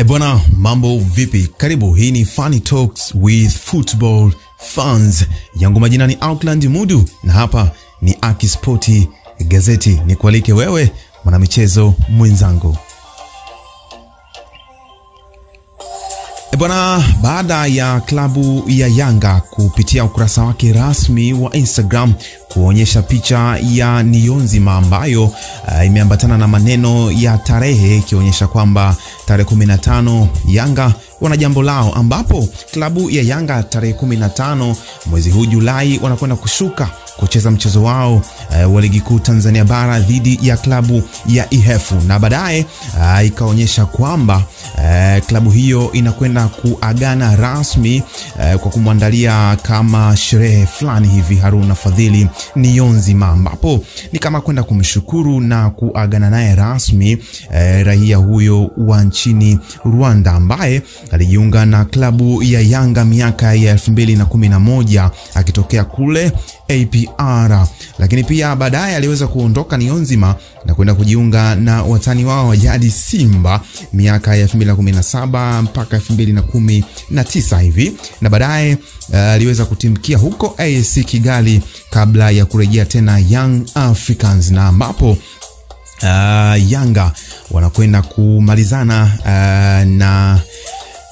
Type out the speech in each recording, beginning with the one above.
E bwana, mambo vipi? Karibu, hii ni Funny Talks with Football Fans. Yangu majina ni Auckland Mudu na hapa ni Akispoti Gazeti. Nikualike wewe mwanamichezo mwenzangu. Bwana, baada ya klabu ya Yanga kupitia ukurasa wake rasmi wa Instagram kuonyesha picha ya Niyonzima ambayo uh, imeambatana na maneno ya tarehe ikionyesha kwamba tarehe 15 Yanga wana jambo lao, ambapo klabu ya Yanga tarehe 15 mwezi huu Julai wanakwenda kushuka kucheza mchezo wao uh, wa ligi kuu Tanzania bara dhidi ya klabu ya Ihefu. Na baadaye uh, ikaonyesha kwamba uh, klabu hiyo inakwenda kuagana rasmi uh, kwa kumwandalia kama sherehe fulani hivi Haruna Fadhili Niyonzima, ambapo ni kama kwenda kumshukuru na kuagana naye rasmi uh, raia huyo wa nchini Rwanda ambaye alijiunga na klabu ya Yanga miaka ya 2011 akitokea kule APR, lakini pia baadaye aliweza kuondoka Niyonzima na kwenda kujiunga na watani wao wa jadi Simba miaka ya 2017 mpaka 2019 hivi, na baadaye aliweza uh, kutimkia huko ASC Kigali kabla ya kurejea tena Young Africans na ambapo uh, Yanga wanakwenda kumalizana uh, na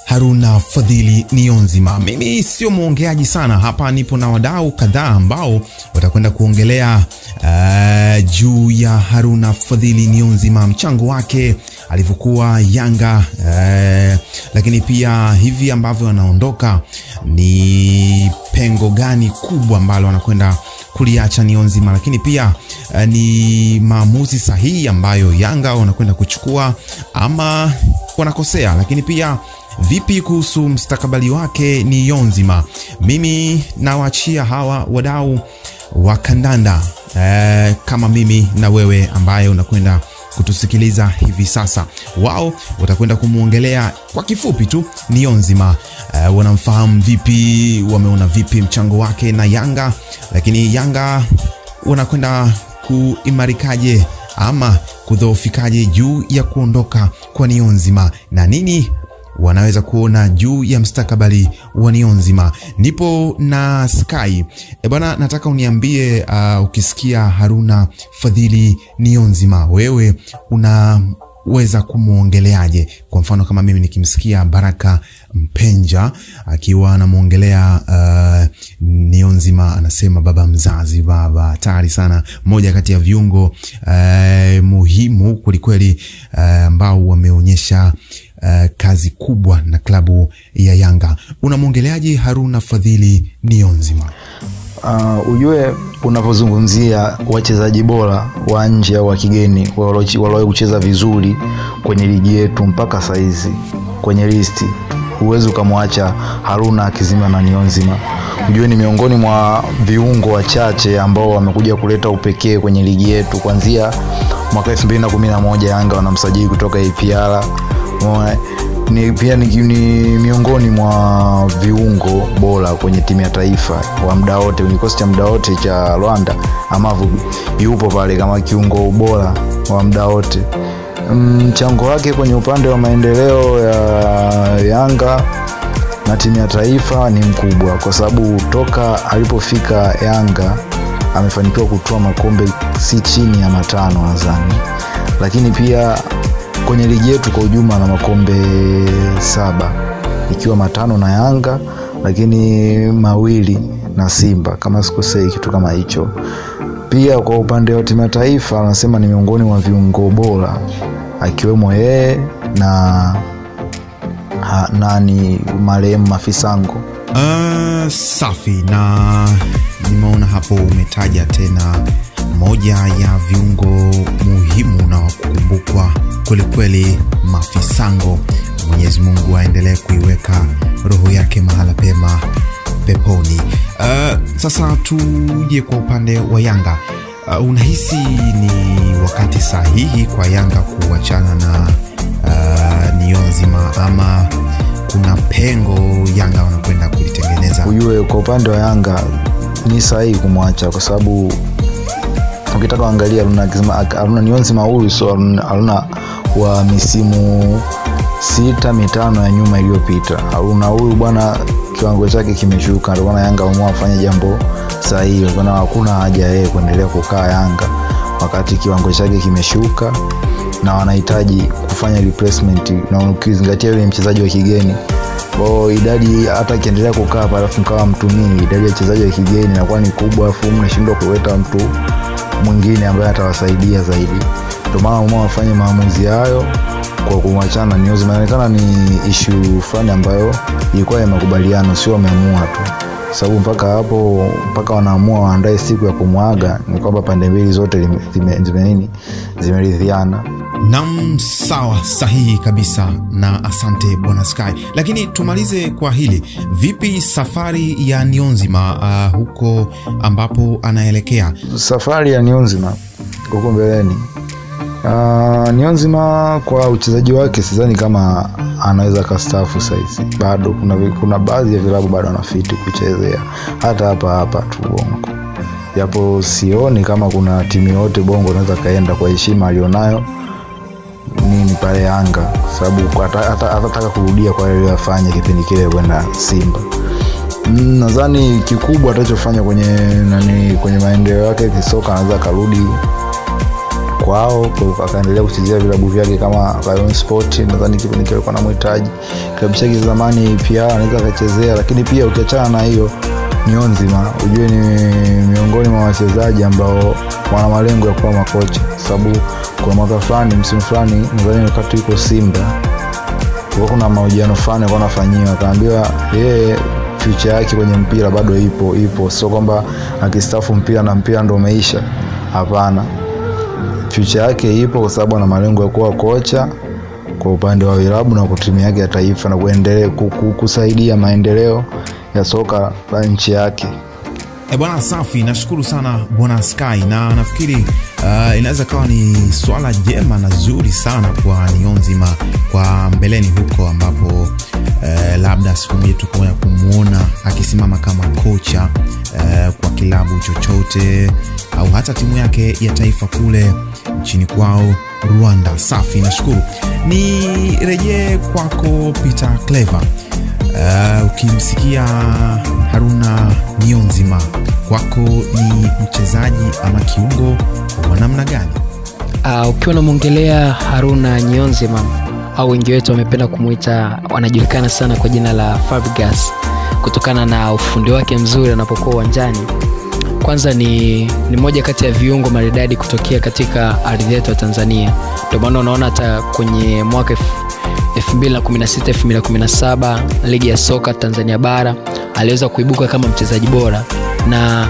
Haruna Fadhili Nionzima. Mimi sio mwongeaji sana. Hapa, nipo na wadau kadhaa ambao watakwenda kuongelea uh, juu ya Haruna Fadhili Nionzima, mchango wake alivyokuwa Yanga uh, lakini pia hivi ambavyo anaondoka ni pengo gani kubwa ambalo anakwenda kuliacha Nionzima, lakini pia uh, ni maamuzi sahihi ambayo Yanga wanakwenda kuchukua ama wanakosea, lakini pia Vipi kuhusu mstakabali wake ni Yonzima? Mimi nawaachia hawa wadau wa kandanda e, kama mimi na wewe ambaye unakwenda kutusikiliza hivi sasa. Wao watakwenda kumwongelea kwa kifupi tu Niyonzima. E, wanamfahamu vipi, wameona vipi mchango wake na Yanga, lakini Yanga wanakwenda kuimarikaje ama kudhoofikaje juu ya kuondoka kwa Niyonzima na nini wanaweza kuona juu ya mstakabali wa Niyonzima. Nipo na Sky. E bwana, nataka uniambie uh, ukisikia Haruna Fadhili Niyonzima wewe unaweza kumwongeleaje? Kwa mfano kama mimi nikimsikia Baraka Mpenja akiwa anamwongelea uh, Niyonzima, anasema baba mzazi, baba hatari sana, moja kati ya viungo uh, muhimu kwelikweli ambao uh, wameonyesha Uh, kazi kubwa na klabu ya Yanga. Unamwongeleaje Haruna Fadhili Nionzima? Uh, ujue unapozungumzia wachezaji bora wa nje au wa kigeni waliowahi kucheza vizuri kwenye ligi yetu mpaka saizi kwenye listi, huwezi ukamwacha Haruna akizima na Niyonzima. Ujue ni miongoni mwa viungo wachache ambao wamekuja kuleta upekee kwenye ligi yetu. Kuanzia mwaka 2011 Yanga wanamsajili kutoka APR ni pia ni, ni miongoni mwa viungo bora kwenye timu ya taifa wa muda wote kwenye kikosi cha muda wote cha Rwanda. Amavu yupo pale kama kiungo bora wa muda wote. Mchango wake kwenye upande wa maendeleo ya Yanga na timu ya taifa ni mkubwa, kwa sababu toka alipofika Yanga amefanikiwa kutoa makombe si chini ya matano nadhani, lakini pia kwenye ligi yetu kwa ujumla na makombe saba ikiwa matano na Yanga lakini mawili na Simba kama sikosei, kitu kama hicho. Pia kwa upande wa timu ya taifa anasema ni miongoni mwa viungo bora akiwemo yeye na ha, nani marehemu Mafisango. Uh, safi na nimeona hapo umetaja tena moja ya viungo muhimu na wakukumbukwa kwelikweli, Mafisango. Mwenyezi Mungu aendelee kuiweka roho yake mahala pema peponi. Uh, sasa tuje kwa upande wa Yanga. Uh, unahisi ni wakati sahihi kwa Yanga kuachana na uh, Niyonzima ama kuna pengo Yanga wanakwenda kulitengeneza? Ujue kwa upande wa Yanga ni sahihi kumwacha kwa sababu ukitaka kuangalia aruna Niyonzima huyu so Haruna wa misimu sita mitano ya nyuma iliyopita. Aruna huyu bwana kiwango chake kimeshuka. Ndomana yanga amua afanye jambo sahihi. Kana hakuna haja yeye kuendelea kukaa yanga wakati kiwango chake kimeshuka na wanahitaji kufanya replacement na ukizingatia yule mchezaji wa kigeni. Kwao idadi hata akiendelea kukaa hapa alafu mkawa mtumii idadi ya wachezaji wa kigeni inakuwa ni kubwa alafu mnashindwa kuleta mtu mwingine ambaye atawasaidia zaidi ndio maana umeamua wafanye maamuzi hayo kwa kumwachana na Niozi. Inaonekana ni ishu fulani ambayo ilikuwa ya makubaliano, sio wameamua tu, sababu mpaka hapo mpaka wanaamua waandae siku ya kumwaga ni kwamba pande mbili zote zime, zime, zime nini zimeridhiana. Nam, sawa, sahihi kabisa, na asante bwana Sky. Lakini tumalize kwa hili, vipi safari ya Nionzima uh, huko ambapo anaelekea? Safari ya Nionzima huko mbeleni Uh, Nionzima kwa uchezaji wake sidhani kama anaweza kastaafu saizi, bado kuna, kuna baadhi ya vilabu bado anafiti kuchezea. Hata hapa hapa tu Bongo, japo sioni kama kuna timu yote Bongo anaweza kaenda kwa heshima alionayo. Nini pale Yanga, sababu atataka kurudia kwa aliyoyafanya kipindi kile kwenda Simba. Nadhani kikubwa atachofanya kwenye nani, kwenye maendeleo yake kisoka, anaweza karudi kwao akaendelea kuchezea vilabu vyake kama Sport. Nadhani kipindi kile alikuwa anamhitaji klabu chake zamani, pia anaweza akachezea. Lakini pia ukiachana na hiyo, Nionzima ujue ni miongoni mwa wachezaji ambao wana malengo ya kuwa makocha, sababu kuna mwaka fulani, msimu fulani, nadhani wakati yuko Simba kulikuwa kuna mahojiano fulani alikuwa anafanyiwa, akaambiwa yeye future yake kwenye mpira bado ipo ipo, sio kwamba akistafu mpira na mpira ndo umeisha. Hapana, future yake ipo kwa sababu ana malengo ya kuwa kocha kwa upande wa vilabu na kwa timu yake ya taifa na kuendelea kusaidia maendeleo ya soka la nchi yake. E bwana, safi. Nashukuru sana bwana Sky, na nafikiri uh, inaweza kawa ni swala jema na zuri sana kwa Nionzima kwa mbeleni huko ambapo uh, labda siku moja tukaja kumwona akisimama kama kocha eh, kwa kilabu chochote au hata timu yake ya taifa kule nchini kwao Rwanda. Safi, nashukuru. Ni rejee kwako Peter Clever. Uh, ukimsikia Haruna Nionzima kwako ni mchezaji ama kiungo wa namna gani? Uh, ukiwa unamwongelea Haruna Nionzima au wengi wetu wamependa kumwita, wanajulikana sana kwa jina la Fabregas kutokana na ufundi wake mzuri anapokuwa uwanjani. Kwanza ni, ni moja kati ya viungo maridadi kutokea katika ardhi yetu ya Tanzania. Ndio maana unaona hata kwenye mwaka 2016 2017 ligi ya soka Tanzania bara aliweza kuibuka kama mchezaji bora, na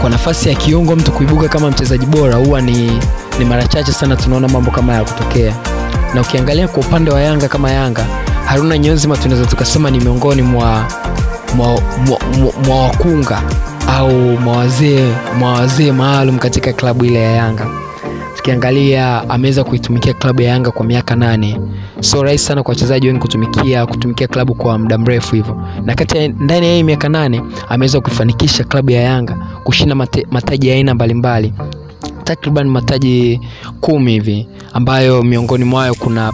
kwa nafasi ya kiungo mtu kuibuka kama mchezaji bora huwa ni, ni mara chache sana tunaona mambo kama haya kutokea. Na ukiangalia kwa upande wa Yanga kama Yanga, Haruna Niyonzima tunaweza tukasema ni miongoni mwa, mwa, mwa, mwa, mwa wakunga au mawazee mawazee maalum katika klabu ile ya Yanga. Tukiangalia ameweza kuitumikia klabu ya Yanga kwa miaka nane. so rahisi sana kwa wachezaji wengi kutumikia kutumikia klabu kwa muda mrefu hivyo, na kati ndani ya hii miaka nane ameweza kuifanikisha klabu ya Yanga kushinda mataji ya aina mbalimbali takriban mataji kumi hivi ambayo miongoni mwayo kuna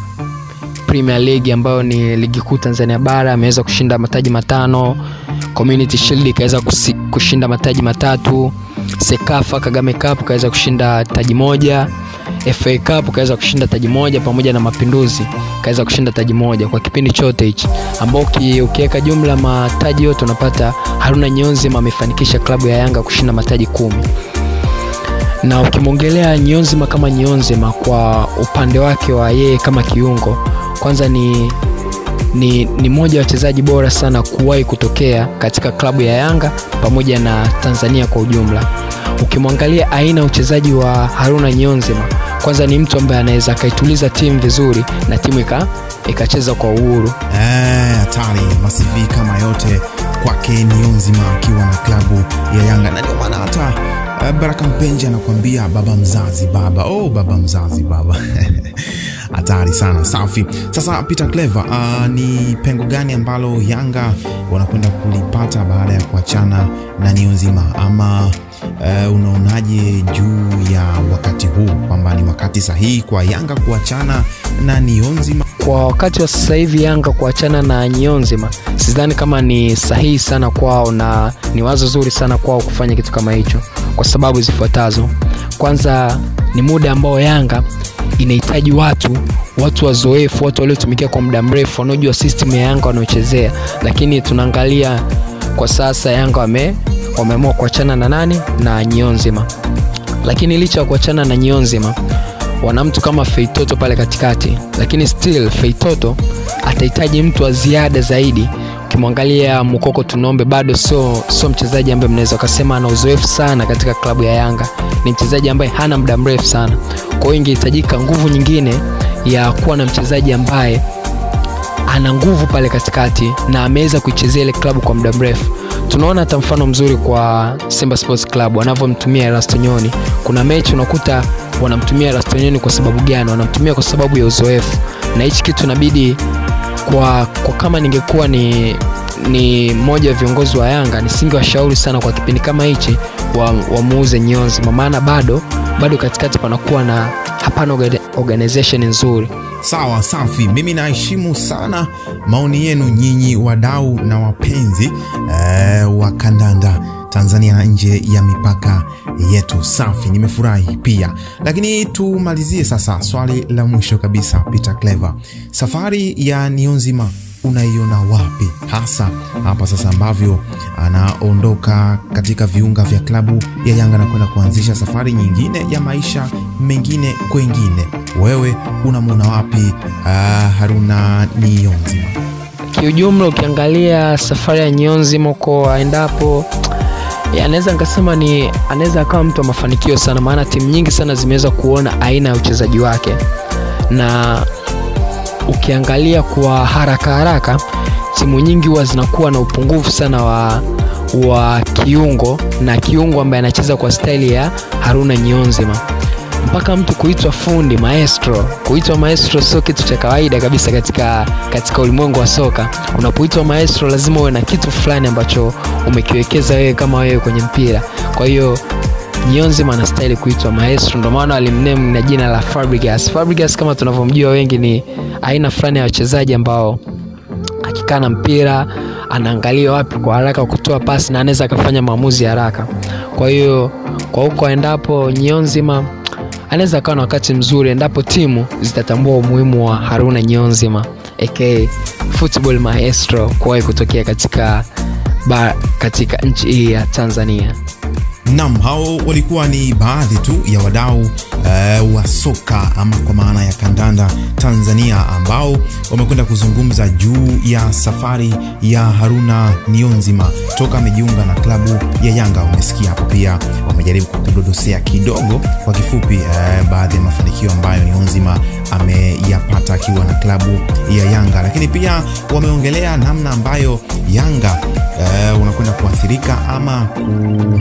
Premier League ambayo ni ligi kuu Tanzania bara ameweza kushinda mataji matano. Community Shield ikaweza kushinda mataji matatu. Sekafa Kagame Cup kaweza kushinda taji moja. FA Cup kaweza kushinda taji moja pamoja na Mapinduzi kaweza kushinda taji moja kwa kipindi chote hichi, ambao ukiweka jumla mataji yote unapata Haruna nyonzima amefanikisha klabu ya Yanga kushinda mataji kumi na ukimwongelea Nyonzima kama Nyonzima kwa upande wake wa yeye kama kiungo, kwanza ni ni, ni moja wa wachezaji bora sana kuwahi kutokea katika klabu ya Yanga pamoja na Tanzania kwa ujumla. Ukimwangalia aina ya uchezaji wa Haruna Nyonzima, kwanza ni mtu ambaye anaweza akaituliza timu vizuri na timu ikacheza kwa uhuru. Hatari e, masivi kama yote kwake Nyonzima akiwa na klabu ya Yanga, na ndio maana hata Baraka Mpenja anakuambia baba mzazi baba, oh, baba mzazi baba hatari sana. Safi. Sasa Peter Clever, uh, ni pengo gani ambalo Yanga wanakwenda kulipata baada ya kuachana na Niyonzima ama uh, unaonaje juu ya wakati huu kwamba ni wakati sahihi kwa Yanga kuachana na Niyonzima? Kwa wakati wa sasa hivi Yanga kuachana na Nyonzima sidhani kama ni sahihi sana kwao na ni wazo zuri sana kwao kufanya kitu kama hicho, kwa sababu zifuatazo. Kwanza ni muda ambao Yanga inahitaji watu watu wazoefu, watu waliotumikia kwa muda mrefu, wanaojua system ya Yanga wanaochezea, lakini tunaangalia kwa sasa Yanga wame wameamua kuachana na nani? Na Niyonzima, lakini licha ya kuachana na Niyonzima wana mtu kama Feitoto pale katikati, lakini still Feitoto atahitaji mtu wa ziada zaidi. Ukimwangalia Mukoko Tunombe bado sio sio mchezaji ambaye mnaweza ukasema ana uzoefu sana katika klabu ya Yanga. Ni mchezaji ambaye hana muda mrefu sana, kwa hiyo ingehitajika nguvu nyingine ya kuwa na mchezaji ambaye ana nguvu pale katikati na ameweza kuichezea ile klabu kwa muda mrefu. Tunaona hata mfano mzuri kwa Simba Sports Club wanavyomtumia Erasto. Kuna mechi unakuta wanamtumia Erasto Nyoni kwa sababu gani? Wanamtumia kwa sababu ya uzoefu, na hichi kitu inabidi kwa, kwa kama ningekuwa ni ni mmoja wa viongozi wa Yanga nisingewashauri sana kwa kipindi kama hichi wamuuze wa Nyonzi, maana bado bado katikati panakuwa na hapana organization nzuri. Sawa, safi. Mimi naheshimu sana maoni yenu nyinyi wadau na wapenzi ee, wa kandanda Tanzania nje ya mipaka yetu. Safi, nimefurahi pia. Lakini tumalizie sasa swali la mwisho kabisa, Peter Clever, safari ya Niyonzima unaiona wapi hasa hapa sasa ambavyo anaondoka katika viunga vya klabu ya Yanga na kwenda kuanzisha safari nyingine ya maisha mengine kwengine? Wewe unamwona wapi uh, Haruna Niyonzima? Kiujumla, ukiangalia safari ya Niyonzima uko aendapo anaweza nikasema ni anaweza akawa mtu wa mafanikio sana, maana timu nyingi sana zimeweza kuona aina ya uchezaji wake, na ukiangalia kwa haraka haraka timu nyingi huwa zinakuwa na upungufu sana wa wa kiungo na kiungo ambaye anacheza kwa staili ya Haruna Niyonzima mpaka mtu kuitwa fundi maestro. Kuitwa maestro sio kitu cha kawaida kabisa katika, katika ulimwengu wa soka. Unapoitwa maestro, lazima uwe na kitu fulani ambacho umekiwekeza wewe kama wewe kwenye mpira. Kwa hiyo Niyonzima anastahili kuitwa maestro, ndio maana alimname na jina la Fabregas. Fabregas kama tunavyomjua wengi ni aina fulani ya wachezaji ambao akikaa na mpira anaangalia wapi kwa haraka kutoa pasi na anaweza akafanya maamuzi haraka. Kwa hiyo kwa huko aendapo Niyonzima anaweza akawa na wakati mzuri endapo timu zitatambua umuhimu wa Haruna nyeonzima aka football maestro kuwahi kutokea katika, ba, katika nchi hii ya Tanzania. Nam, hao walikuwa ni baadhi tu ya wadau uh, wa soka ama kwa maana ya kandanda Tanzania ambao wamekwenda kuzungumza juu ya safari ya Haruna Nionzima toka amejiunga na klabu ya Yanga. Umesikia hapo pia wamejaribu kukudodosea kidogo kwa kifupi uh, baadhi ya mafanikio ambayo Nionzima ameyapata akiwa na klabu ya Yanga, lakini pia wameongelea namna ambayo Yanga uh, unakwenda kuathirika ama ku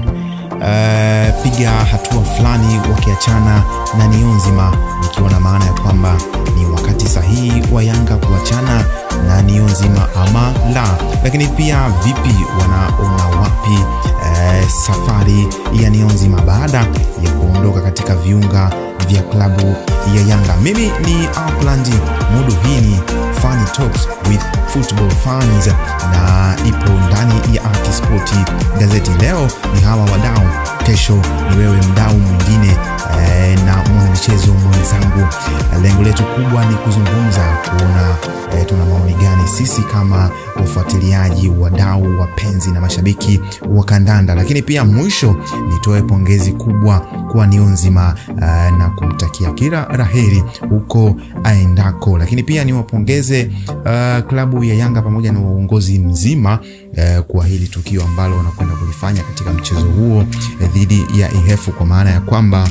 Uh, piga hatua fulani wakiachana na nio nzima, ikiwa na maana ya kwamba ni wakati sahihi wa Yanga kuachana na Niyonzima ama la. Lakini pia vipi, wanaona wapi uh, safari ya nio nzima baada ya kuondoka katika viunga vya klabu ya Yanga? Mimi ni Upland Mudu, hii ni Funny Talks with Football Fans na ipo ndani ya Art gazeti. Leo ni hawa wadau, kesho ni wewe mdau mwingine e, na mwanamichezo mwenzangu. Lengo letu kubwa ni kuzungumza, kuona e, tuna maoni gani sisi kama wafuatiliaji, wadau, wapenzi na mashabiki wa kandanda, lakini pia mwisho nitoe pongezi kubwa kwa Niyonzima uh, na kumtakia kila raheri huko aendako, lakini pia niwapongeze uh, klabu ya Yanga pamoja na uongozi mzima uh, kwa hili tukio ambalo wanakwenda kulifanya katika mchezo huo uh, dhidi ya Ihefu kwa maana ya kwamba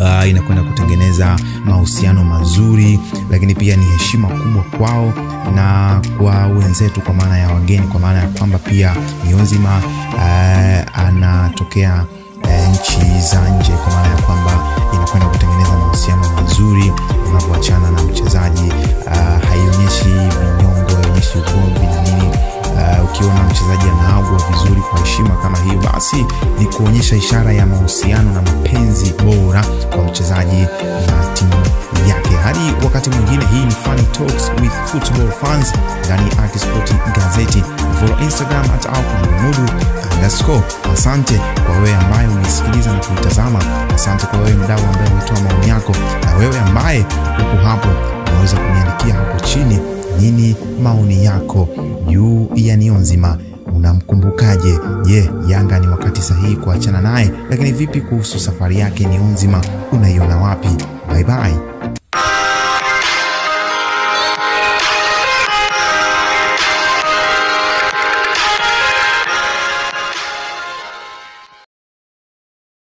Uh, inakwenda kutengeneza mahusiano mazuri, lakini pia ni heshima kubwa kwao na kwa wenzetu, kwa maana ya wageni, kwa maana ya kwamba pia Mionzima uh, anatokea uh, nchi za nje, kwa maana kuonyesha ishara ya mahusiano na mapenzi bora kwa mchezaji na timu yake. Hadi wakati mwingine, hii ni Funny Talks with Football Fans ndani ya Akisport Gazeti. Follow Instagram at alphamudu underscore. Asante kwa wewe ambaye unisikiliza na kuitazama. Asante kwa wewe mdau ambaye umetoa maoni yako, na wewe ambaye uko hapo unaweza kuniandikia hapo chini nini maoni yako juu ya Niyonzima. Unamkumbukaje? Je, Yanga ni wakati sahihi kuachana naye? Lakini vipi kuhusu safari yake Niyonzima, unaiona wapi? Bye bye.